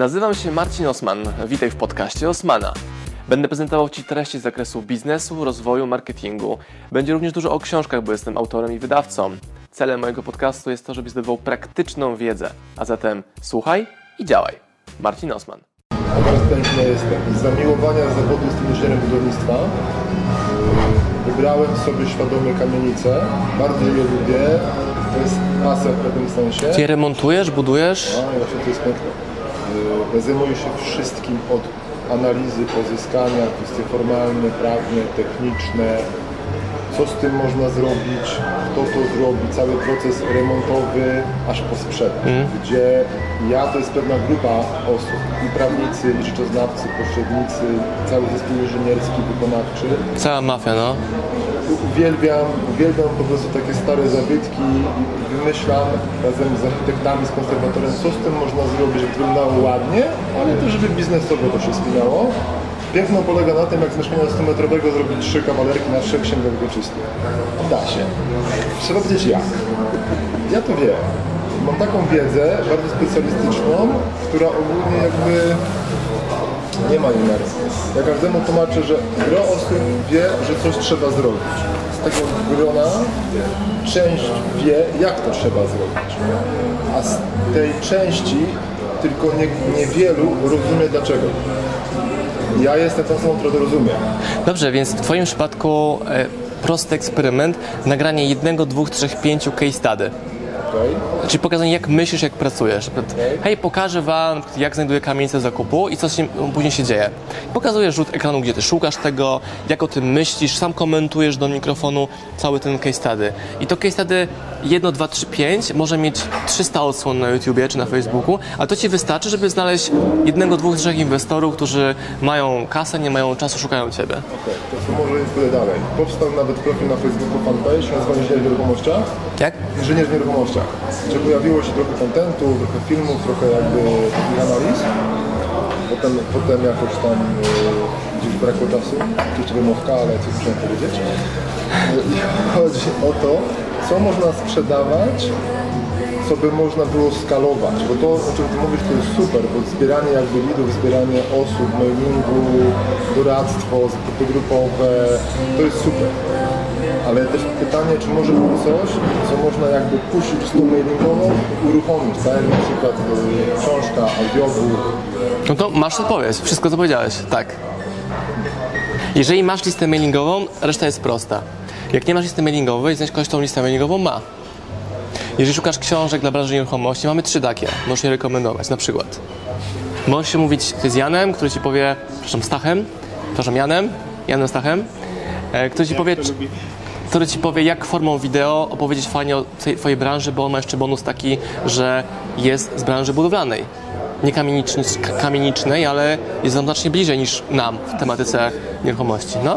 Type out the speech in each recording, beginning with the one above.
Nazywam się Marcin Osman. Witaj w podcaście Osmana. Będę prezentował Ci treści z zakresu biznesu, rozwoju, marketingu. Będzie również dużo o książkach, bo jestem autorem i wydawcą. Celem mojego podcastu jest to, żebyś zdobywał praktyczną wiedzę. A zatem słuchaj i działaj. Marcin Osman. A teraz pięknie jestem. Z zamiłowania zawodu jestem inżynierem budownictwa. Wybrałem sobie świadomie kamienicę. Bardzo je lubię. To jest pasja w pewnym sensie. Ty je remontujesz, budujesz? No właśnie to jest piękne. Yy, Zajmuję się wszystkim od analizy pozyskania, kwestie formalne, prawne, techniczne, co z tym można zrobić, kto to zrobi, cały proces remontowy aż po sprzedaż, gdzie ja to jest pewna grupa osób, i prawnicy, i rzeczoznawcy, pośrednicy, cały zespół inżynierski, wykonawczy. Cała mafia, no. Uwielbiam, uwielbiam po prostu takie stare zabytki i wymyślam razem z architektami, z konserwatorem, co z tym można zrobić, żeby wyglądało ładnie, ale też żeby biznesowo to się spinało. Piękno polega na tym, jak z mieszkania 100-metrowego zrobić trzy kawalerki na trzech księgach wieczystych. Da się. Trzeba wiedzieć jak. Ja to wiem. Mam taką wiedzę, bardzo specjalistyczną, która ogólnie jakby nie ma numeru. Ja każdemu tłumaczę, że gro osób wie, że coś trzeba zrobić. Z tego grona część wie, jak to trzeba zrobić. A z tej części tylko nie, niewielu rozumie dlaczego. Ja jestem tą osobą, która to rozumie. Dobrze, więc w Twoim przypadku e, prosty eksperyment, nagranie jednego, dwóch, trzech, pięciu case study. Okay? Czyli pokazanie, jak myślisz, jak pracujesz. Hej, pokażę Wam, jak znajduję kamienicę zakupu i co się, później się dzieje. Pokazujesz rzut ekranu, gdzie Ty szukasz tego, jak o tym myślisz, sam komentujesz do mikrofonu cały ten case study. I to case study 1, 2, 3, 5 może mieć 300 odsłon na YouTubie czy na Facebooku, a to Ci wystarczy, żeby znaleźć jednego, dwóch, trzech inwestorów, którzy mają kasę, nie mają czasu, szukają Ciebie. Okej, to co może pójdę dalej. Powstał nawet profil na Facebooku fanpage, nazywa się Inżynier w nieruchomościach. Jak? Inżynier w nieruchomościach. Gdzie pojawiło się trochę kontentu, trochę filmów, trochę jakby takich analiz. Potem, potem jakoś tam yy, gdzieś brakło czasu, jeszcze wymówka, ale coś chciałem powiedzieć. I chodzi o to, co można sprzedawać, co by można było skalować, bo to, o czym Ty mówisz, to jest super, bo zbieranie jakby lidów, zbieranie osób, mailingu, doradztwo, zakupy grupowe, to jest super. Ale też pytanie, czy może być coś, co można jakby puścić listą mailingową i uruchomić, tak? Na przykład y, książka, audiobook, No to masz odpowiedź, wszystko co powiedziałeś, tak. Jeżeli masz listę mailingową, reszta jest prosta. Jak nie masz listy mailingowej, znajdź ktoś, kto tą listę mailingową ma. Jeżeli szukasz książek dla branży nieruchomości, mamy trzy takie, możesz je rekomendować, na przykład. Możesz się mówić z Janem, który ci powie, przepraszam, Stachem, przepraszam, Janem, Janem Stachem, e, który ci powie, czy- który ci powie, jak formą wideo opowiedzieć fajnie o twojej branży, bo on ma jeszcze bonus taki, że jest z branży budowlanej. Nie kamieniczny, k- kamienicznej, ale jest nam znacznie bliżej niż nam w tematyce nieruchomości. No,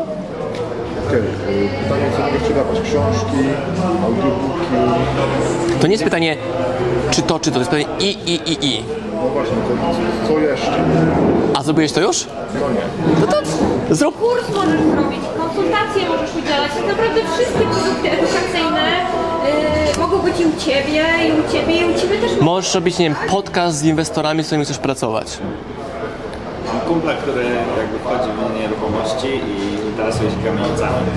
Okej, y, pytanie, co mogę sprzedawać? Książki, audiobooki, to nie jest pytanie, czy to, czy to, to jest pytanie i, i, i, i. no właśnie, to co jeszcze? A zrobiłeś to już? No nie. No to zrób. Kurs możesz zrobić, konsultacje możesz udzielać. Tak naprawdę wszystkie produkty edukacyjne y, mogą być i u Ciebie, i u Ciebie, i u Ciebie też Możesz robić, nie wiem, podcast z inwestorami, z którymi chcesz pracować. Mam kumpla, który jakby wchodzi w nieruchomości i interesuje się kamienicami.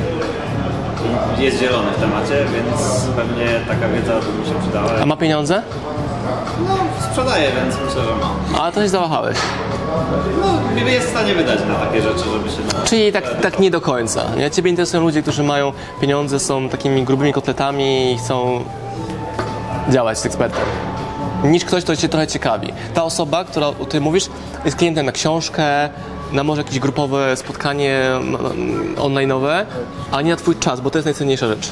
Jest zielony w temacie, więc pewnie taka wiedza by mi się przydała. A ma pieniądze? No, sprzedaje, więc myślę, że ma. A to się zawahałeś. No, jest w stanie wydać na takie rzeczy, żeby się... Na... Czyli tak, tak nie do końca. Nie? Ciebie interesują ludzie, którzy mają pieniądze, są takimi grubymi kotletami i chcą działać z ekspertem. Niż ktoś, kto cię trochę ciekawi. Ta osoba, która o której mówisz, jest klientem na książkę, na może jakieś grupowe spotkanie no, online'owe, a nie na twój czas, bo to jest najcenniejsza rzecz.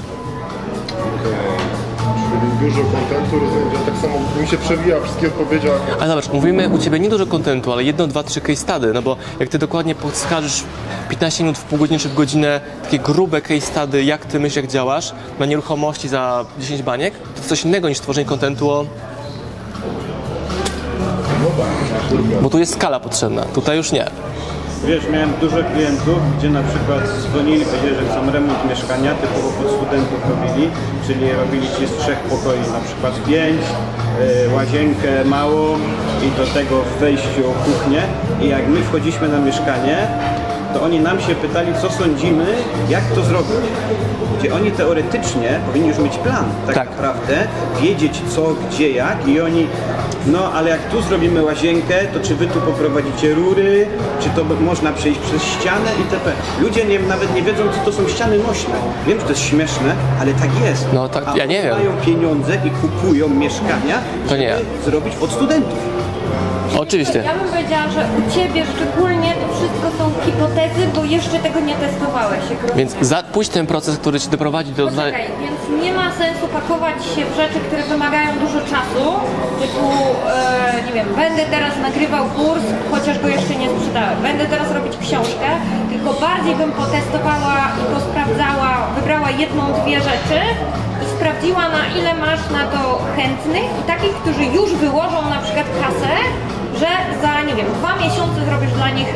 Czyli dużo kontentu, rozumiem, że tak samo mi się przewija wszystkie odpowiedzi, Ale zobacz, mówimy u Ciebie nie dużo kontentu, ale jedno, dwa, trzy case study, no bo jak Ty dokładnie podskażesz 15 minut w pół godziny czy w godzinę takie grube case study, jak Ty myślisz, jak działasz na nieruchomości za 10 baniek, to coś innego niż tworzenie kontentu o... bo tu jest skala potrzebna, tutaj już nie. Wiesz, miałem dużo klientów, gdzie na przykład dzwonili, powiedzieli, że chcą remont mieszkania, typowo pod studentów robili, czyli robili ci z trzech pokoi na przykład pięć, e, łazienkę małą i do tego w wejściu kuchnię i jak my wchodziliśmy na mieszkanie, to oni nam się pytali, co sądzimy, jak to zrobić. Gdzie oni teoretycznie powinni już mieć plan, tak, Tak. naprawdę, wiedzieć co, gdzie, jak i oni, no ale jak tu zrobimy łazienkę, to czy wy tu poprowadzicie rury, czy to można przejść przez ścianę itp. Ludzie nie, nawet nie wiedzą, co to są ściany nośne. Wiem, że to jest śmieszne, ale tak jest. No tak, A ja nie wiem. mają pieniądze i kupują mieszkania, To nie. żeby zrobić od studentów. Oczywiście. Ja bym powiedziała, że u Ciebie szczególnie to wszystko są hipotezy, bo jeszcze tego nie testowałeś. Jak. Więc za, pójdź ten proces, który ci doprowadzi do... Poczekaj, więc nie ma sensu pakować się w rzeczy, które wymagają dużo czasu, typu, e, nie wiem, będę teraz nagrywał kurs, chociaż go jeszcze nie sprzedałem, będę teraz robić książkę, tylko bardziej bym potestowała i posprawdzała, wybrała jedną, dwie rzeczy i sprawdziła na ile masz na to chętnych i takich, którzy już wyłożą na przykład kasę, że za, nie wiem, dwa miesiące zrobisz dla nich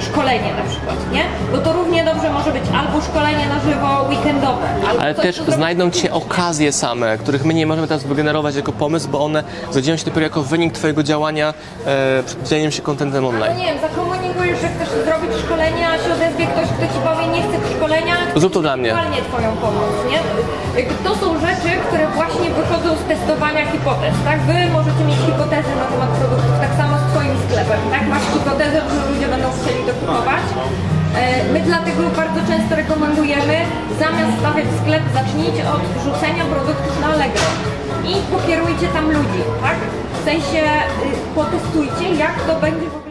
szkolenie na przykład, nie? Bo to równie dobrze może być albo szkolenie na żywo weekendowe, albo Ale coś, też znajdą cię okazje same, których my nie możemy teraz wygenerować jako pomysł, bo one zadzieją się dopiero jako wynik twojego działania e, przed dzieleniem się kontentem Ale online. nie wiem, zakomunikujesz, że chcesz zrobić szkolenie, a się odezwie ktoś, kto ci powie, nie chcę szkolenia, Zrób to dla mnie. Twoją pomoc, nie? To są rzeczy, które właśnie wychodzą z testowania hipotez, tak? Wy możecie mieć hipotezy na temat produktów, tak samo z twoim sklepem, tak? Masz hipotezę, że ludzie będą chcieli to kupować. E, My dlatego bardzo często rekomendujemy, zamiast stawiać sklep, zacznijcie od wrzucenia produktów na Allegro i pokierujcie tam ludzi, tak? W sensie y, potestujcie, jak to będzie